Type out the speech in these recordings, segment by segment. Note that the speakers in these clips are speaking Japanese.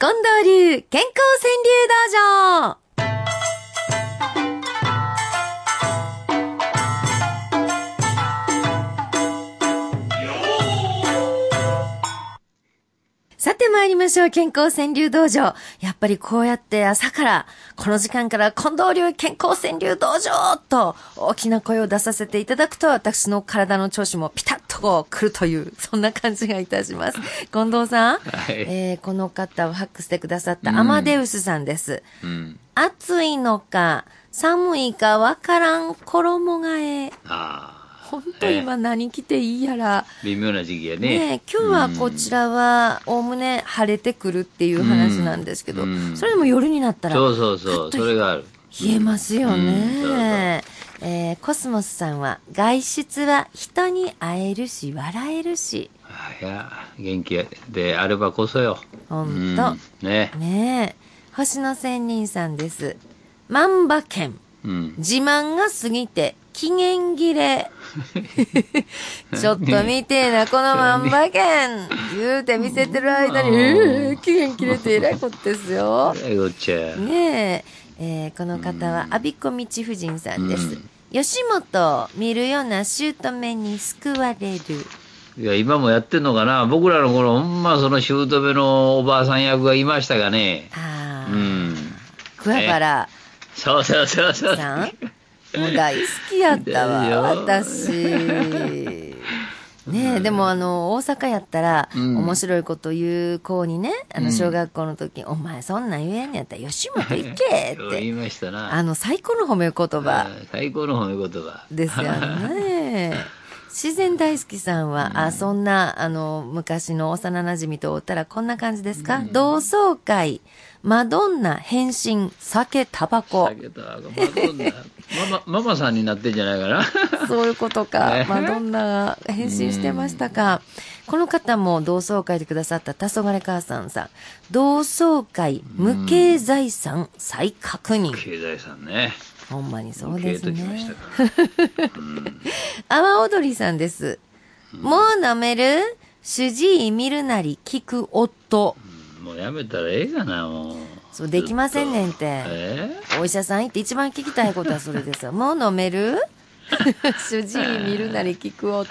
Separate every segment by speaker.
Speaker 1: 近藤流健康川柳道場。さて参りましょう。健康川柳道場。やっぱりこうやって朝から、この時間から近藤流健康川柳道場と大きな声を出させていただくと、私の体の調子もピタッとこう来るという、そんな感じがいたします。近藤さん、
Speaker 2: はい
Speaker 1: えーこの方をハックしてくださったアマデウスさんです。
Speaker 2: うん。
Speaker 1: 暑いのか、寒いかわからん衣替え。
Speaker 2: ああ。
Speaker 1: 本当今何着ていいやら。
Speaker 2: 微妙な時期やね。
Speaker 1: ねえ今日はこちらは、おおむね晴れてくるっていう話なんですけど、
Speaker 2: うん
Speaker 1: それでも夜になったら
Speaker 2: そうそうそう、それがある。
Speaker 1: 冷えますよね。えーコスモスさんは、外出は人に会えるし、笑えるし。
Speaker 2: あいや、元気であればこそよ。
Speaker 1: ほ
Speaker 2: うん
Speaker 1: と。
Speaker 2: ね。
Speaker 1: ねえ。星野仙人さんです。万馬券。
Speaker 2: うん。
Speaker 1: 自慢が過ぎて、期限切れ。ちょっと見てえな、この万馬券。言うて見せてる間に、期限切れてえらいことですよ。
Speaker 2: えごっちゃ。
Speaker 1: ねえ、えーこの方は、阿ビ子道夫人さんです。
Speaker 2: うん
Speaker 1: 吉本、見るような姑に救われる。
Speaker 2: いや、今もやってんのかな僕らの頃、ほんまその姑のおばあさん役がいましたがね。
Speaker 1: ああ、
Speaker 2: うん。
Speaker 1: 桑原
Speaker 2: そうそうそうそう。
Speaker 1: さん、もう大好きやったわ、私。ねえ、でもあの、大阪やったら、
Speaker 2: うん
Speaker 1: 面白いこと言う子にね、あの、
Speaker 2: うん
Speaker 1: 小学校の時、お前そんなん言えんのやったら吉本行けって、
Speaker 2: 言いましたな。
Speaker 1: あの、最高の褒め言葉
Speaker 2: うん最高の褒め言葉。
Speaker 1: ですよね。自然大好きさんは、あ、そんな、あの、昔の幼馴染とおったらこんな感じですか、同窓会、マドンナ、変身、酒、タバコ。
Speaker 2: 酒とマドンナママママさんになってんじゃないかな。
Speaker 1: そういうことか
Speaker 2: ね。
Speaker 1: マドンナが変身してましたか。この方も同窓会でくださった黄昏母さんさん。同窓会無形財産再確認。
Speaker 2: 経済さんね。
Speaker 1: ほんまにそうですね。阿波踊りさんです。もう飲める主治医見るなり聞く夫。
Speaker 2: もうやめたらええがな、もう。
Speaker 1: そう、できませんねんて。
Speaker 2: え
Speaker 1: お医者さん行って一番聞きたいことはそれですよ。もう飲める？主治医見るなり聞く夫。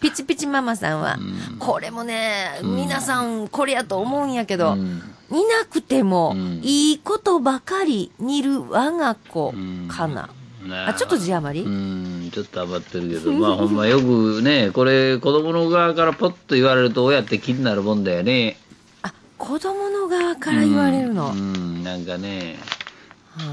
Speaker 1: ピチピチママさんは、これもね、皆さんこれやと思うんやけど、
Speaker 2: うん
Speaker 1: 似なくても、
Speaker 2: うん。
Speaker 1: いいことばかり似る我が子かな。
Speaker 2: な
Speaker 1: あ、ちょっと字余り、
Speaker 2: うん、ちょっと余ってるけど、まあほんまよくね、これ子供の側からポッと言われると親って気になるもんだよね。
Speaker 1: あ、子供の側から言われるの。
Speaker 2: うん、なんかね、
Speaker 1: はあ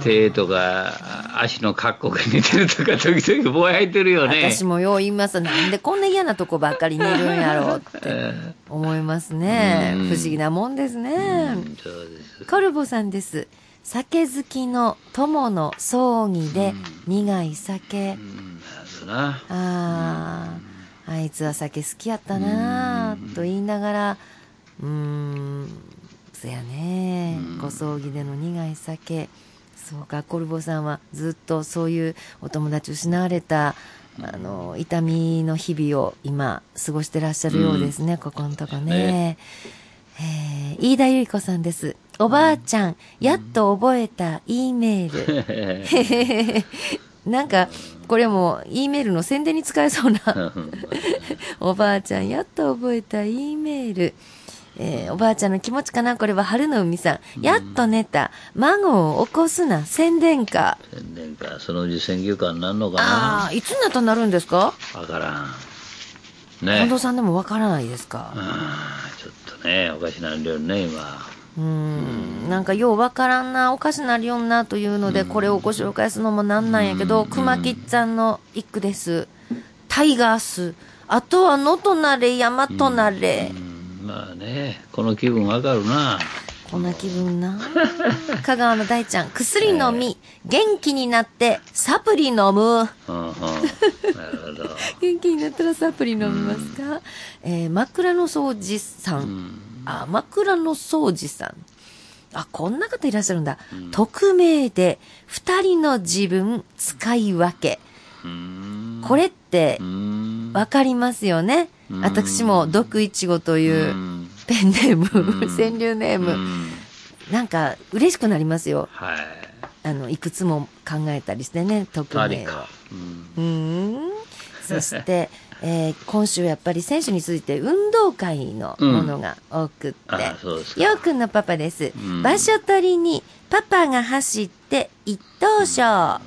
Speaker 2: 手とか足の格好が似てるとか時々ぼやいてるよね。
Speaker 1: 私もよう言います。なんでこんな嫌なとこばっかり似るんやろうって
Speaker 2: え
Speaker 1: 思いますね。
Speaker 2: うん
Speaker 1: 不思議なもんですね。
Speaker 2: うんそうです。
Speaker 1: コルボさんです。酒好きの友の葬儀で苦い酒。ああ、あいつは酒好きやったなあと言いながら、うーん、そやね、ご葬儀での苦い酒。そうか、コルボさんはずっとそういうお友達失われた、あの、痛みの日々を今過ごしてらっしゃるようですね、ここのとこね。えー飯田由里子さんです。おばあちゃん、やっと覚えた E メール。なんか、これも E メールの宣伝に使えそうな。おばあちゃん、やっと覚えた E メール。えーおばあちゃんの気持ちかな？これは春の海さん。やっと寝た。孫を起こすな。宣伝か。
Speaker 2: 宣伝か、そのうち選挙カーになるのか
Speaker 1: ああ、いつになったらなるんですか？
Speaker 2: なわからん。
Speaker 1: 近
Speaker 2: ね。
Speaker 1: 藤さんでもわからないですか？
Speaker 2: あーちょっとね、おかしなるよね、今。
Speaker 1: うーん。なんかようわからんな、おかしなりよんなというので、これをご紹介するのもなんなんやけど、熊吉さんの一句です。タイガース。あとは野となれ、山となれ。
Speaker 2: うんまあね、この気分わかるな。
Speaker 1: こんな気分な。香川の大ちゃん、薬飲み、元気になって、サプリ飲む。
Speaker 2: うんうん。なるほど。
Speaker 1: 元気になったらサプリ飲みますか、えー枕草子さん。
Speaker 2: うん
Speaker 1: あ、枕草子さん。あ、こんな方いらっしゃるんだ。匿名で、二人の自分使い分け。
Speaker 2: うん
Speaker 1: これって
Speaker 2: う、ん
Speaker 1: わかりますよね？
Speaker 2: うん
Speaker 1: 私も、毒いちごというう、
Speaker 2: ん
Speaker 1: ペンネーム、
Speaker 2: うん
Speaker 1: 川柳ネーム、
Speaker 2: うん
Speaker 1: なんか嬉しくなりますよ。
Speaker 2: はい。
Speaker 1: あの、いくつも考えたりしてね、匿名を。
Speaker 2: うん
Speaker 1: うーん。そして、えー今週やっぱり選手について運動会のものが多くって。
Speaker 2: あそうですか。
Speaker 1: ようくんのパパです。
Speaker 2: うん
Speaker 1: 場所取りにパパが走って一等賞。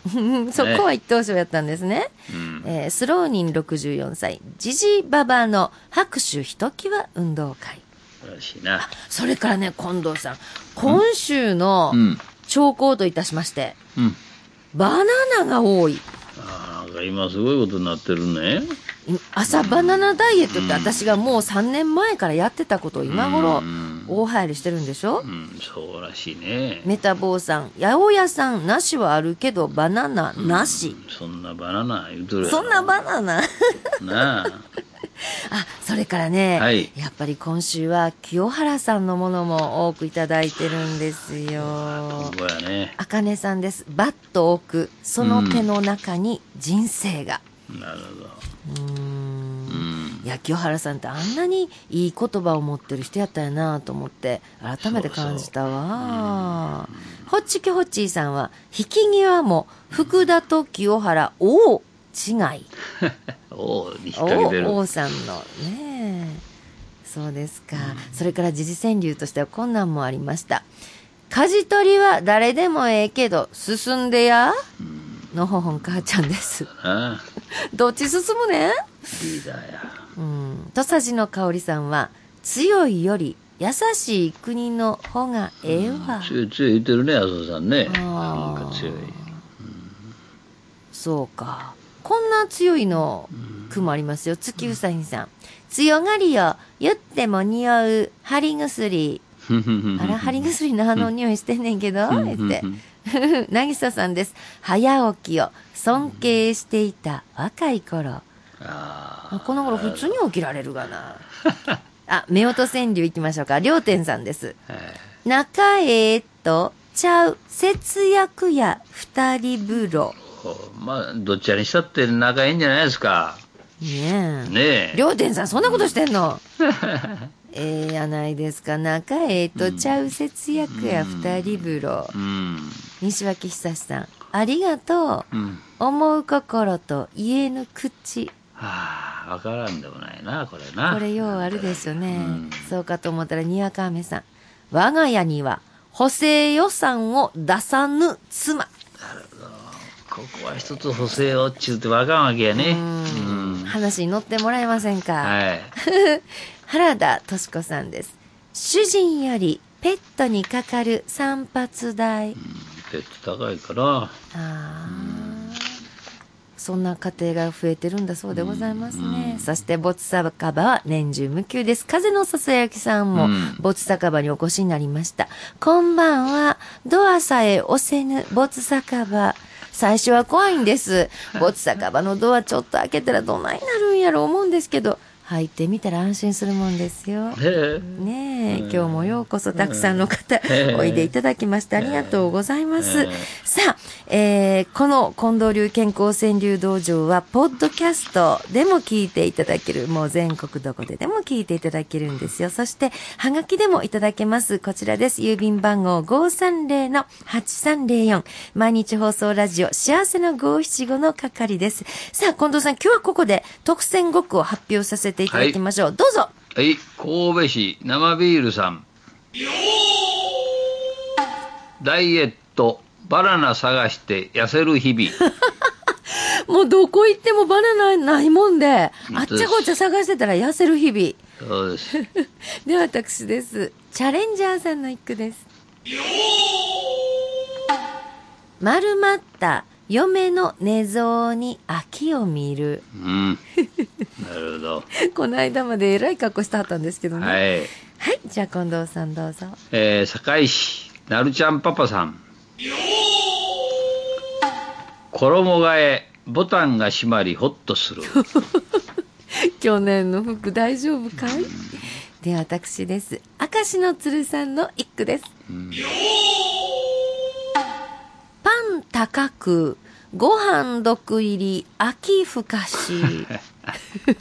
Speaker 1: そこは一等賞やったんですね。
Speaker 2: うん
Speaker 1: えースローニン64歳、ジジババの拍手ひときわ運動会。
Speaker 2: らしいな。
Speaker 1: それからね、近藤さん、今週の
Speaker 2: うん。
Speaker 1: 兆候といたしまして、
Speaker 2: うん。
Speaker 1: バナナが多い。
Speaker 2: ああ、今すごいことになってるね。
Speaker 1: 朝バナナダイエットって私がもう3年前からやってたことを今頃
Speaker 2: うん
Speaker 1: 大流行りしてるんでしょ？
Speaker 2: うん、そうらしいね。
Speaker 1: メタボーさん、八百屋さん、なしはあるけど、バナナなし。
Speaker 2: そんなバナナ言うとる
Speaker 1: そんなバナナ？
Speaker 2: なあ。
Speaker 1: あ、それからね、
Speaker 2: はい
Speaker 1: やっぱり今週は清原さんのものも多くいただいてるんですよ。あかねさんです。バッと置く、その手の中に人生が。
Speaker 2: なるほど。
Speaker 1: うん。いや清原さんってあんなにいい言葉を持ってる人やったよなと思って改めて感じたわ。ホッチキホッチーさんは引き際も福田と清原大違い。
Speaker 2: おう、に引っ掛けてる。
Speaker 1: 王王さんのね。えそうですか、それから時事川柳としては困難もありました。舵取りは誰でもええけど進んでや？のほほん母ちゃんです。どっち進むねん？
Speaker 2: リーダーや。
Speaker 1: うん。土佐の香織さんは、強いより優しい国の方がええわ。
Speaker 2: 強い強い言ってるね、麻生さんね。なんか強い。
Speaker 1: そうか。こんな強いの句もありますよ。月うさぎさん。強がりよ。言っても匂う。貼り薬。あら、貼り薬のあの匂いしてんねんけど、
Speaker 2: うん
Speaker 1: って。なぎささんです。早起きを尊敬していた若い頃。
Speaker 2: あ
Speaker 1: この頃普通に起きられるがな。あ、夫婦川柳行きましょうか。りょうてんさんです。
Speaker 2: あ。はい
Speaker 1: 仲ええとちゃう節約や二人風呂。
Speaker 2: まあ、どっちらにしたって仲いいんじゃないですか。
Speaker 1: ねえ。
Speaker 2: ねえ。
Speaker 1: りょうてんさん、そんなことしてんの？ええやないですか。仲ええとちゃう節約や二人風呂。
Speaker 2: うん。
Speaker 1: 西脇久さん、ありがとう。
Speaker 2: うん。
Speaker 1: 思う心と言えぬ口。
Speaker 2: はあ、わからんでもないな、これな。
Speaker 1: これようあるですよね。
Speaker 2: うん
Speaker 1: そうかと思ったら、にわか雨さん。我が家には補正予算を出さぬ妻。
Speaker 2: ここは一つ補正をっちゅうてわかんわけやね。
Speaker 1: うん話に乗ってもらえませんか、
Speaker 2: はい。
Speaker 1: 原田敏子さんです。主人よりペットにかかる散髪代。
Speaker 2: ペット高いから。
Speaker 1: ああ。そんな家庭が増えてるんだそうでございますね。そして、ボツ酒場は年中無休です。風のささやきさんも
Speaker 2: うん、
Speaker 1: ボツ酒場にお越しになりました。こんばんは。ドアさえ押せぬ、ボツ酒場。最初は怖いんです。ボツ酒場のドアちょっと開けたらどないなるんやろ思うんですけど、入ってみたら安心するもんですよ。ねえ、今日もようこそたくさんの方、
Speaker 2: え
Speaker 1: おいでいただきましてありがとうございます。
Speaker 2: ええ
Speaker 1: さあ、えーこの近藤流健康川柳道場は、ポッドキャストでも聞いていただける、もう全国どこででも聞いていただけるんですよ。そして、はがきでもいただけます。こちらです。郵便番号530-8304。毎日放送ラジオ、幸せの575の係です。さあ、近藤さん、今日はここで特選5句を発表させていただきましょう。どうぞ
Speaker 2: はい、神戸市生ビールさん。ダイエット、バナナ探して痩せる日々。
Speaker 1: もうどこ行ってもバナナないもんで、あっちゃこっちゃ探してたら痩せる日々。
Speaker 2: そうです。
Speaker 1: では私です。チャレンジャーさんの一句です。丸まった嫁の寝相に秋を見る。
Speaker 2: うん。なるほど。
Speaker 1: この間までえらい格好してはったんですけどね。
Speaker 2: は
Speaker 1: はい。
Speaker 2: い。
Speaker 1: じゃあ近藤さんどうぞ。
Speaker 2: えー、堺市、なるちゃんパパさん。衣替え、ボタンが閉まり、ホッとする。
Speaker 1: 去年の服大丈夫かい？では私です。明石の鶴さんの一句です。
Speaker 2: うん
Speaker 1: パン高く、ご飯毒入り、秋ふかし。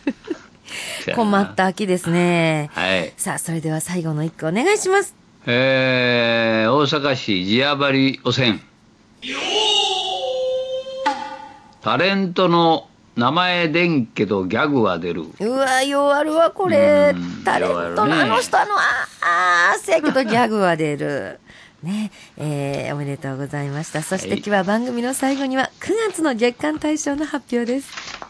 Speaker 1: 困った秋ですね。
Speaker 2: はい。
Speaker 1: さあ、それでは最後の一句お願いします。
Speaker 2: えー、大阪市地屋張汚染。タレントの名前出んけどギャグは出る。
Speaker 1: うわ、ようあるわ、これ
Speaker 2: うん。
Speaker 1: タレントのあの人、あの、ああー、せやけどギャグは出る。ね、えー、おめでとうございました。そして
Speaker 2: はい
Speaker 1: 今日は番組の最後には9月の月間大賞の発表です。